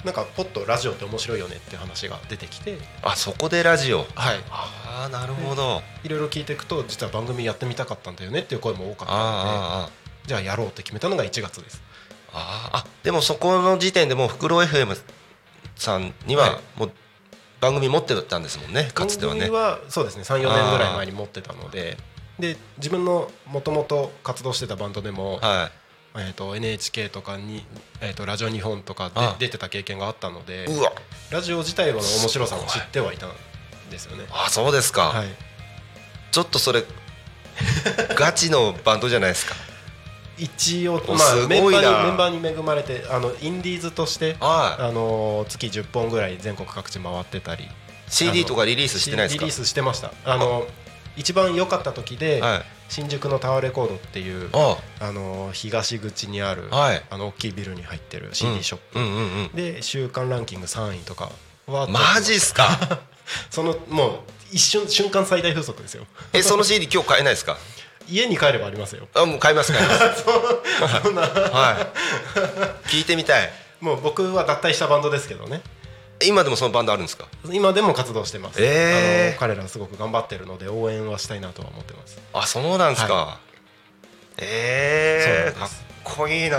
なんかポッとラジオって面白いよねっていう話が出てきて、
あそこでラジオ？
はい、
ああなるほど、
いろいろ聞いていくと実は番組やってみたかったんだよねっていう声も多かったのでじゃあやろうって決めたのが1月です。
あああでもそこの時点でもうフクロウ FM さんには
はい。
もう番組持ってたんですもんねかつてはね。
番組はそうですね34年ぐらい前に持ってたので。で自分のもともと活動してたバンドでも、
は
えー、と NHK とかに、えー、とラジオ日本とかで
あ
出てた経験があったので
いうわ。
ラジオ自体の面白さも知ってはいたんですよね。
あそうですか、
はい、
ちょっとそれ ガチのバンドじゃないですか。
一応、
お
まあ、
す
メンバーにメンバーに恵まれてあのインディーズとして
は
あの月10本ぐらい全国各地回ってたり。
い CD とかリリースしてないですか？
リリースしてました。あの一番良かった時で、
はい。
新宿のタワーレコードっていう
あ
あ。の東口にある、
はい。
あの大きいビルに入ってる CD ショップ、
うんうんうん。
で週間ランキング3位とかは
マジっすか？
そのもう一瞬瞬間最大風速ですよ。
えその CD 今日買えないですか？
家に帰ればありますよ。
あもう買います買 いますはい。聞いてみたい。
もう僕は脱退したバンドですけどね
今でもそのバンドあるんですか？
今でも活動してます、
えー。
あの彼らすごく頑張ってるので応援はしたいなとは思ってます。
あそうなんですか、
は
ええかっ
そうなんです。
こいいな。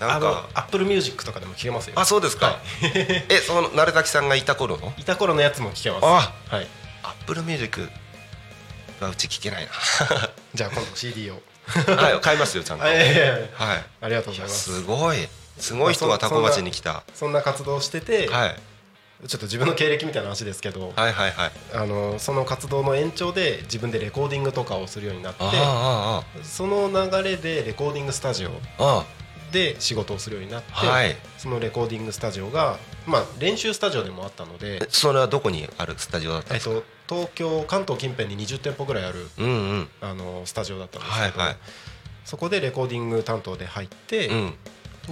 な
あの
んか。
アップルミュージックとかでも聴けますよ。
あそうですか、
はい。
えその鳴滝さんがいた頃の？
いた頃のやつも聴けます。
あ
はい。
アップルミュージックはうち聞けない
じゃあ今度 CD を。
な はい買いますよちゃんと。
あい。
はい。
ありがとうございます。
すごいすごい人が多古町に来た。
そんな活動をしてて、
はい。
ちょっと自分の経歴みたいな話ですけど、
はいはいはい。
あのその活動の延長で自分でレコーディングとかをするようになって
あ
その流れでレコーディングスタジオで仕事をするようになって、
あはい。
そのレコーディングスタジオが、まあ、練習スタジオでもあったので、
それはどこにあるスタジオだったん
えっ
ですか？
と、東京関東近辺に20店舗ぐらいある
うんうん。
あのスタジオだったんですけど、
はいはい。
そこでレコーディング担当で入って、
うん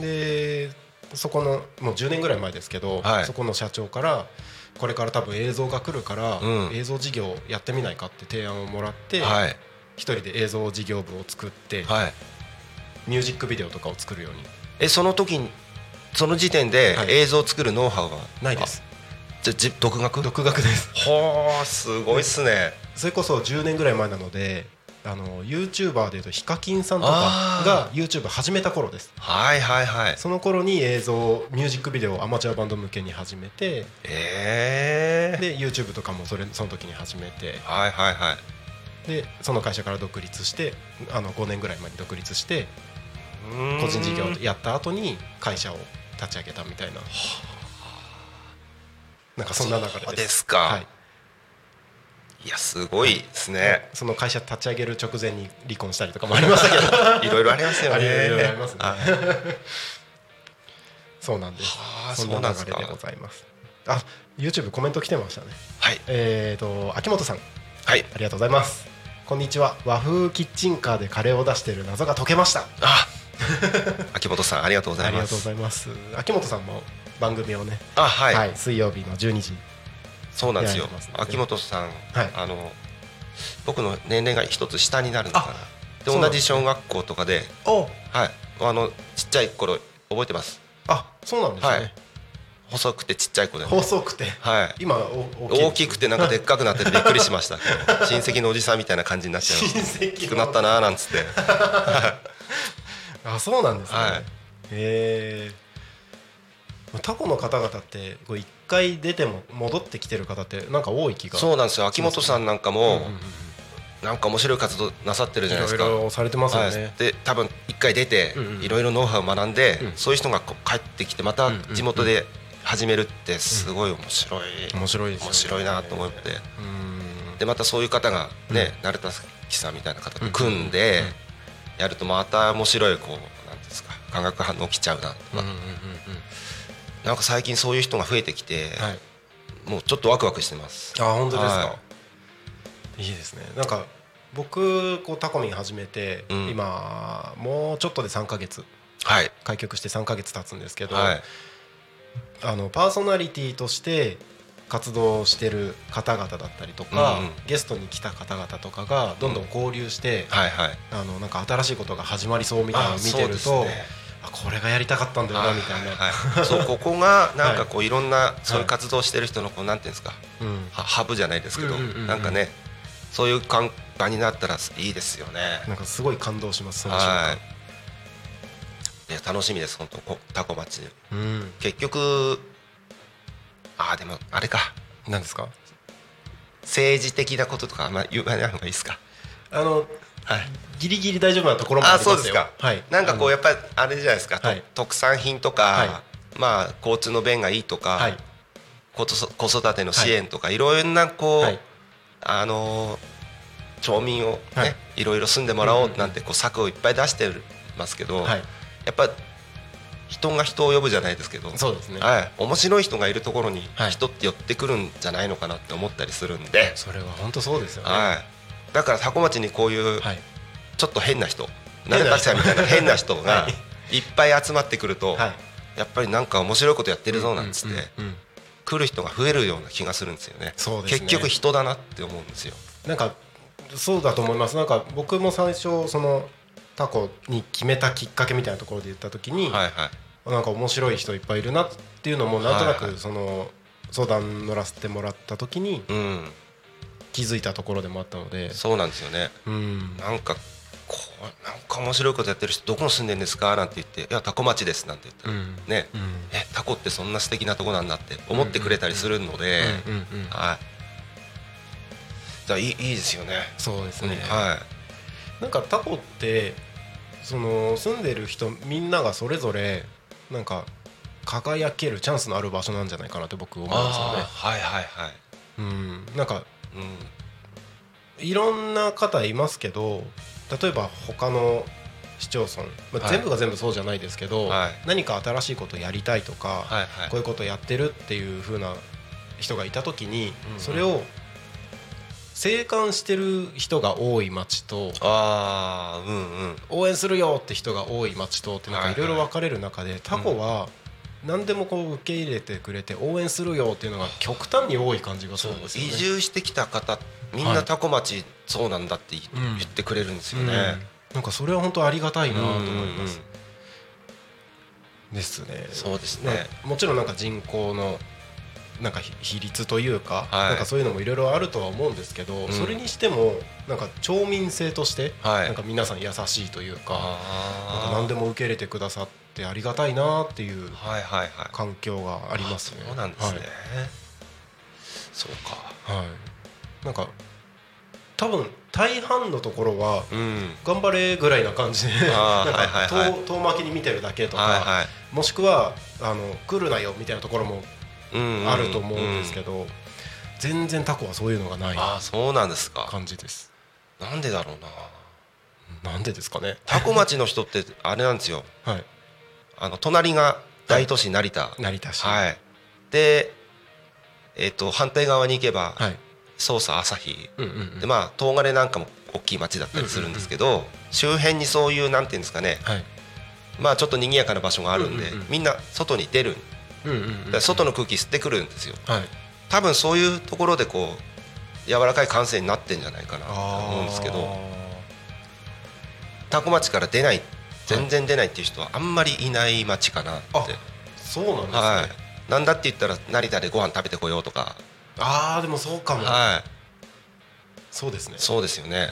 でそこのもう10年ぐらい前ですけど、
はい。
そこの社長からこれから多分映像が来るから、
うん。
映像事業やってみないかって提案をもらって、
はい。
一人で映像事業部を作って、
はい。
ミュージックビデオとかを作るように。
えその時にその時点で
はい。
映像を作るノウハウは
ないです。
あじゃじ独学？
独学です。
ほーすごいっすね。
それこそ10年ぐらい前なのであの YouTuber でいうとヒカキンさんとかが YouTube 始めた頃です。
はいはいはい。
その頃に映像ミュージックビデオをアマチュアバンド向けに始めて
ええ
で YouTube とかもそれその時に始めて。
はいはいはい。
でその会社から独立してあの5年ぐらい前に独立して
個
個人事業をやった後に会社を立ち上げたみたいな。なんかそんな流れです。
ですか。
はい、
いやすごいですね。
その会社立ち上げる直前に離婚したりとかもありましたけど。
いろいろありますよね。
ありいろいろありますね。
あ
そうなんです。
はあ
そん
な
流れでございます。あ YouTube コメント来てましたね。
はい。
えーと秋元さん。
はい。
ありがとうございます。こんにちは。和風キッチンカーでカレーを出している謎が解けました。
あ 秋元さんありがとうございま
ありがとうご
す
ざいます。秋元さんも番組をね。
あはい、
はい、水曜日の12時
そうなんですよ。秋元さん、
はい。
あの僕の年齢が一つ下になるのかな。で同じ小学校とかで
お。
はい。あのちっちゃい頃覚えてます？
あそうなんですね、
はい。細くてちっちゃい子で、
細くて？
はい。
今お大き
くてなんかでっかくなっててびっくりしました。親戚のおじさんみたいな感じになっちゃいま
親
す
戚
大きくなったなーなんつって。
あそうなんですね、
はい。
へえタコの方々ってこう一回出ても戻ってきてる方ってなんか多い気が。
そうなんですよ。秋元さんなんかもなんか面白い活動なさってるじゃないですか。
いろいろされてますよね、
はい、で多分一回出ていろいろノウハウを学んで、
うん。
そういう人がこう帰ってきてまた地元で始めるってすごい面白い、
面白い
面白いなと思って。
うん。
でまたそういう方がね、成田さんみたいな方と組んでやるとまた面白いこうなんですか化学反応起きちゃうなとか、なんか最近そういう人が増えてきて、
はい。
もうちょっとワクワクしてます。
あ本当ですか、、
はい。
いですね。なんか僕こうタコミン始めて、
うん。
今もうちょっとで3ヶ月。
はい。
開局して3ヶ月経つんですけど、
はい。
あのパーソナリティとして活動してる方々だったりとか、
うんうん。
ゲストに来た方々とかがどんどん交流して、
はいはい。
あのなんか新しいことが始まりそうみたいなのを見てると
ね。
あこれがやりたかったんだよなみたいな、
はい。はいそうここが なんかこういろんなそういう活動してる人のこうなんていうんですかハブじゃないですけど
うんうんうんうん。
なんかねそういう看板になったらいいですよね。
なんかすごい感動しますその瞬間
はい。いや楽しみです本当こタコ町。
うん。
結局ああでもあれか。
何ですか？
政治的なこととかあんま言わない方がいいですか？
あの
はい。
ギリギリ大丈夫なところもありますよ。
あそうですか。
はい。
なんかこう
あ
やっぱりあれじゃないですか、と
はい。
特産品とか、
は
まあ交通の便がいいとか、
のはい。
子育ての支援とか、い、ろんなこう、
はい。
あのー町民をね、
はい。
い、ろいろ住んでもらおうなんてこう策をいっぱい出してますけど、
はい。
やっぱ人が人を呼ぶじゃないですけど、
そうですね。
はい、面白い人がいるところに
はい。
人って寄ってくるんじゃないのかなって思ったりするんで、
それは本当そうですよね。
はい、だから多古町にこういう
はい。
ちょっと変な人成田さんみたいな変な人。が
はい。
いっぱい集まってくると、
はい。
やっぱりなんか面白いことやってるぞなんつって、来る人が増えるような気がするんですよね。結局人だなって思うんですよ。
なんかそうだと思います。なんか僕も最初そのタコに決めたきっかけみたいなところで言った時に、
は
なんか面白い人いっぱいいるなっていうのもなんとなくその相談乗らせてもらった時に
うん
気づいたところでもあったので。
そうなんですよね。
うん。
なんかこうなんか面白いことやってる人どこに住んでんですか？なんて言って「いやタコ町です」なんて言ったら、
うん。
ね、
うん。
えタコってそんな素敵なとこなんだって思ってくれたりするので、はいいいいいですよね
そうですね、
は
なんかタコってその住んでる人みんながそれぞれなんか輝けるチャンスのある場所なんじゃないかなって僕思うんですよね。
はいはいはい
うん、なんか
うん。
いろんな方いますけど例えば他の市町村、まあ、
はい。
全部が全部そうじゃないですけど、
はい。
何か新しいことをやりたいとか、
はいはい。
こういうことをやってるっていう風な人がいた時に、
うんうん。
それを静観してる人が多い町と
ああうんうん。
応援するよって人が多い町とってなんか
い
ろいろ分かれる中でタコは何でもこう受け入れてくれて応援するよっていうのが極端に多い感じがするんですよね。
移住してきた方みんなタコ町そうなんだって言ってくれるんですよ
うん
ね。
なんかそれは本当ありがたいなと思います
うん。
ですね。
そうです
ま
ね。
あもちろんなんか人口のなんか比比率というか、
はい
なんかそういうのもいろいろあるとは思うんですけど、
ん
それにしてもなんか町民性として、
はい
なんか皆さん優しいというか、なんか
あ
何でも受け入れてくださってありがたいなっていう。環境がありますね。
そうなんですね。そうか。
はい。はい。なんか多分大半のところは
うん。
頑張れぐらいな感じで
あー
なん
はいはい
か
はい
遠遠巻きに見てるだけとか、
はいはい。
もしくはあの来るなよみたいなところも
うんうん
あると思うんですけど、全然タコはそういうのがない
ああそうなんですか。
感じです。
なんでだろうな。
なんでですかね。
タコ町の人ってあれなんですよ。
はい。
あの隣が大都市成田。
成田市。
はい。で、えっと反対側に行けば
はい。
捜査朝日。
うんうんうん
でまあ東金なんかも大きい町だったりするんですけど、周辺にそういうなんていうんですかね
はい。
まあちょっと賑やかな場所があるんで、
うんうんうん
みんな外に出る、
うんうんうん。
で外の空気吸ってくるんですよ
はい。
多分そういうところでこう柔らかい感性になってんじゃないかなと思うんですけど多古町から出ない全然出ないっていう人はあんまりいない町かなって
あそうなんですね。
はいなんだって言ったら成田でご飯食べてこようとか、
ああでもそうかも。
はい
そうですね。
そうですよね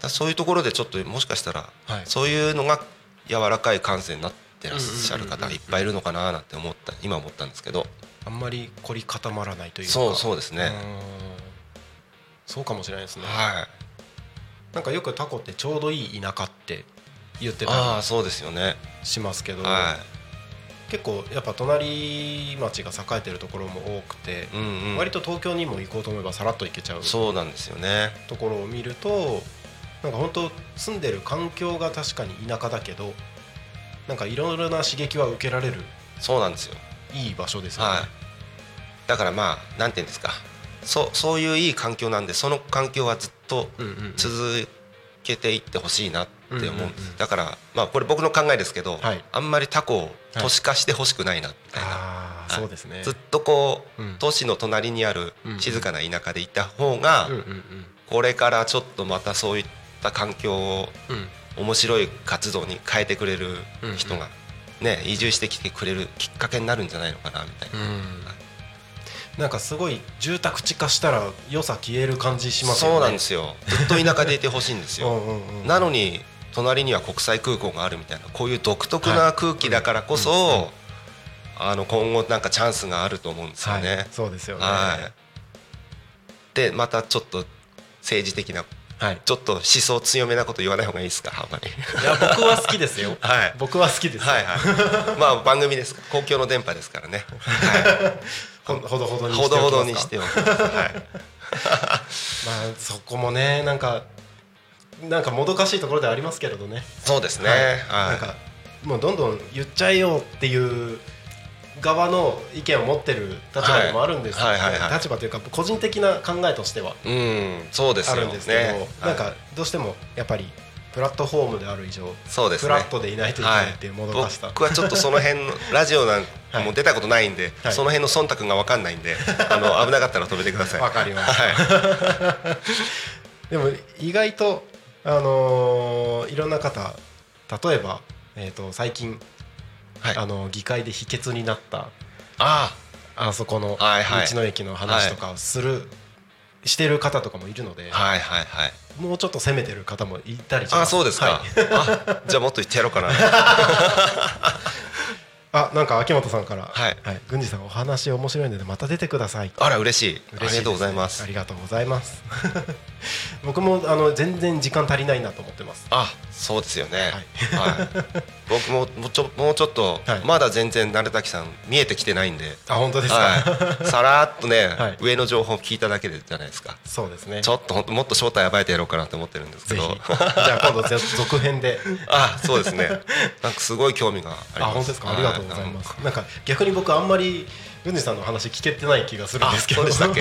だそういうところでちょっともしかしたら
はい。
そういうのが柔らかい感性になってらっしゃる方いっぱいいるのかななんて思った今思ったんですけど
あんまり凝り固まらないというか。
そうそうですね
うんそうかもしれないですね。
はい
なんかよくタコってちょうどいい田舎って言って
あ
た
あそうですよね。
りしますけど、
は
結構やっぱ隣町が栄えてるところも多くて
い、、うんうん、
割と東京にも行こうと思えばさらっと行けちゃう
そうなんですよね。
ところを見るとなんか本当住んでる環境が確かに田舎だけどなんかいろいろな刺激は受けられる
そうなんですよ。
いい場所ですよね。
はい。だからまあなんていうんですか。そうそういういい環境なんでその環境はずっと続けていってほしいなって思う。んです、
う
だからまあこれ僕の考えですけど、
はい。
あんまりタコを都市化してほしくないなみたいな、はい。
そうですね。
ずっとこう、
うん。
都市の隣にある静かな田舎でいた方が、これからちょっとまたそういった環境を
うん。
面白い活動に変えてくれる人が、ね、移住してきてくれるきっかけになるんじゃないのかなみたいな、
うん。なんかすごい住宅地化したら良さ消える感じしますよね。
そうなんですよ。ずっと田舎でいてほしいんです
う
よなのに隣には国際空港があるみたいなこういう独特な空気だからこそ、
はいうんうん。
あの今後なんかチャンスがあると思うんですよね。
はい、そうですよね。
はい。でまたちょっと政治的な
はい。
ちょっと思想強めなこと言わない方がいいですか？あんまり。
いや僕は好きですよ。
はい。
僕は好きです。よ。
はいはい。まあ番組です。公共の電波ですからね、は
ほほどほど
い、
に
ほどほどに
し
してて
おきますか？
おきます、はい、
まあそこもねなんかなんかもどかしいところではありますけれどね。
そうですね、
はい。
はい。
なんかもうどんどん言っちゃえよっていう側の意見を持ってる立場でもあるんですけど、
はい。はい。はい。はい。
立場というか個人的な考えとしては。
うん。そうですよ。
あるんですけど、
ね。
なんか
はい
どうしてもやっぱりプラットフォームである以上、
そうですね。
フラットでいないといけないっていうもどかしさ、
僕はちょっとその辺のラジオなんか も出たことないんで、
はい。
その辺の忖度が分かんないんで あの危なかったら止めてください。
わかりました。
はい。
でも意外と、あのーいろんな方例えば、えー、と最近、
はい。
あの議会で否決になった
あ
あそこの道
はいはい。
の駅の話とかをする、してる方とかもいるので、
あはいはいはい。
もうちょっと攻めてる方もいたりします。
あそうですか、
はい。
あじゃあもっと言ってやろうかな
あなんか秋元さんから。
はい。
郡司さんお話面白いのでまた出てください。
あら嬉しい。
ね
ありがとうございます。
ありがとうございます。僕もあの全然時間足りないなと思ってます。
あそうですよね、はい。僕ももうちょもうちょっと、
はい。
まだ全然成滝さん見えてきてないんで、
あ本当ですか、
はい、さらっとね、
はい。
上の情報聞いただけでじゃないですか。
そうですね。
ちょっともっと正体暴いてやろうかなと思ってるんですけど。
じゃあ今度ぜ続編で。
あそうですね。なんかすごい興味があります。
あ本当ですか？ありがとうございます。なんか逆に僕あんまり郡司さんの話聞けてない気がするん
あ
ですけど。
そうでしたっ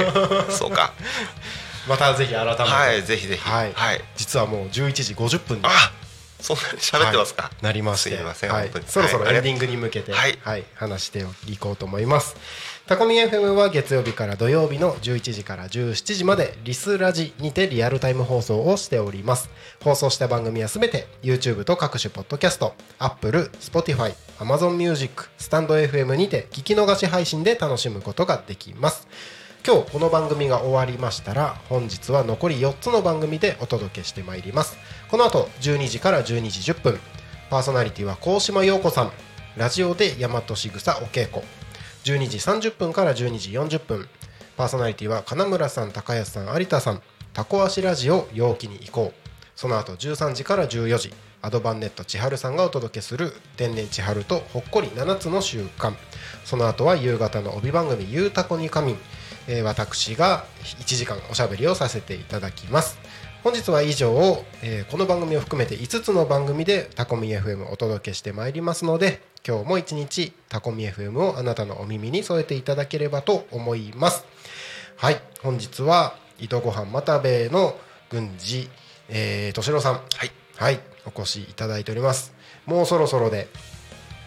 けそうか。
またぜひ改めて
はいぜひぜひ。
はい、
はい。
実はもう11時50分に
あそんなに喋ってますか、
はい。なりまして。
すいません、
はい。そろそろ
はい
エンディングに向けて、
はい。
話していこうと思いますタコミ FM は月曜日から土曜日の11時から17時までリスラジにてリアルタイム放送をしております。放送した番組はすべて YouTube と各種ポッドキャスト Apple、Spotify、Amazon Music、スタンド FM にて聞き逃し配信で楽しむことができます。今日この番組が終わりましたら本日は残り4つの番組でお届けしてまいります。この後12時から12時10分。パーソナリティは高島陽子さん。ラジオで大和しぐさお稽古12時30分から12時40分パーソナリティは金村さん高安さん有田さん。タコ足ラジオ陽気に行こう。その後13時から14時アドバンネット千春さんがお届けする天然千春とほっこり7つの習慣。その後は夕方の帯番組「ゆうたこに仮眠」え私が1時間おしゃべりをさせていただきます。本日は以上を、えこの番組を含めて5つの番組でタコミ FM お届けしてまいりますので今日も一日タコミ FM をあなたのお耳に添えていただければと思います。はい。本日は井戸ごはん又兵衛の郡司えー敏郎さん。
はい。
はい。お越しいただいております。もうそろそろで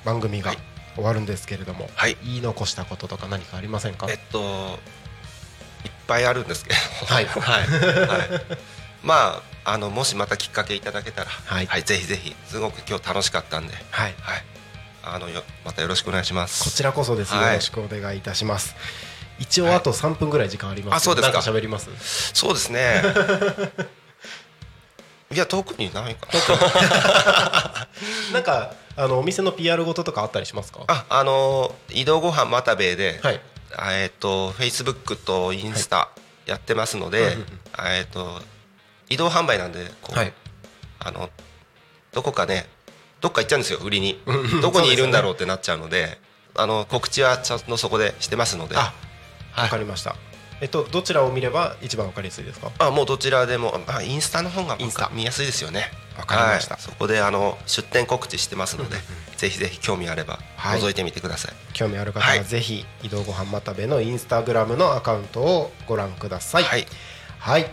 番組が
はい。
終わるんですけれども、
はい。
言い残したこととか何かありませんか？
えっといっぱいあるんですけど
はい。
はい、はい、まああのもしまたきっかけいただけたら
はい。
ぜひぜひすごく今日楽しかったんで。
はい。
はいあのよまたよろしくお願いします。
こちらこそです、
はい。
よろしくお願いいたします。一応あと3分ぐらい時間あります。
あそうですか。
喋ります？
そうですね。いや特にないかな。
なんかあのお店の PR ごととかあったりしますか？
ああの移動ごはんまたべで、
はい。
あえっ、とフェイスブックとインスタやってますので、
うんうんうん。
えっ、と移動販売なんでこう、
はい。
あのどこかねどっか行っちゃうんですよ売りに。どこにいるんだろうってなっちゃうのであの告知はちゃんとそこでしてますので。
あ
はい。
わかりました。えっとどちらを見れば一番わかりやすいですか？
あもうどちらでもあインスタの方が
インスタ。
見やすいですよね。
わかりました。
はい。そこであの出店告知してますのでぜひぜひ興味あれば
はい。
覗いてみてください、
興味ある方
は
はい。ぜひ移動ごはんまたべのインスタグラムのアカウントをご覧ください。
はい。
はい。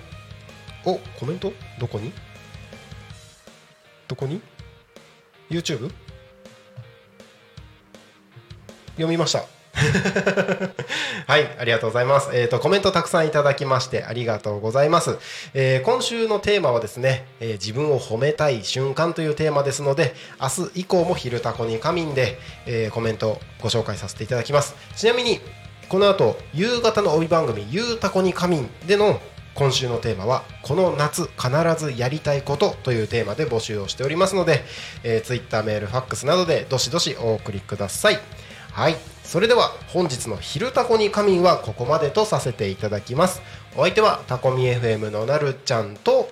おコメント？どこに？どこに？YouTube? 読みました。はいありがとうございます。えっ、とコメントたくさんいただきましてありがとうございます、えー今週のテーマはですね、えー自分を褒めたい瞬間というテーマですので明日以降も昼タコに仮眠で、えーコメントをご紹介させていただきます。ちなみにこの後夕方の帯番組「ゆうたこに仮眠」での今週のテーマは「この夏必ずやりたいこと」というテーマで募集をしておりますので、えー、Twitter メールファックスなどでどしどしお送りください。はい。それでは本日の「昼タコに仮眠」はここまでとさせていただきます。お相手はタコミ FM のなるちゃんと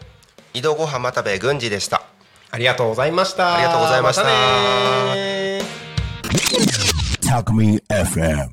移動ごはんまたべ郡司でした。
ありがとうございました。
ありがとうございました。
またねー。
Talk Me FM.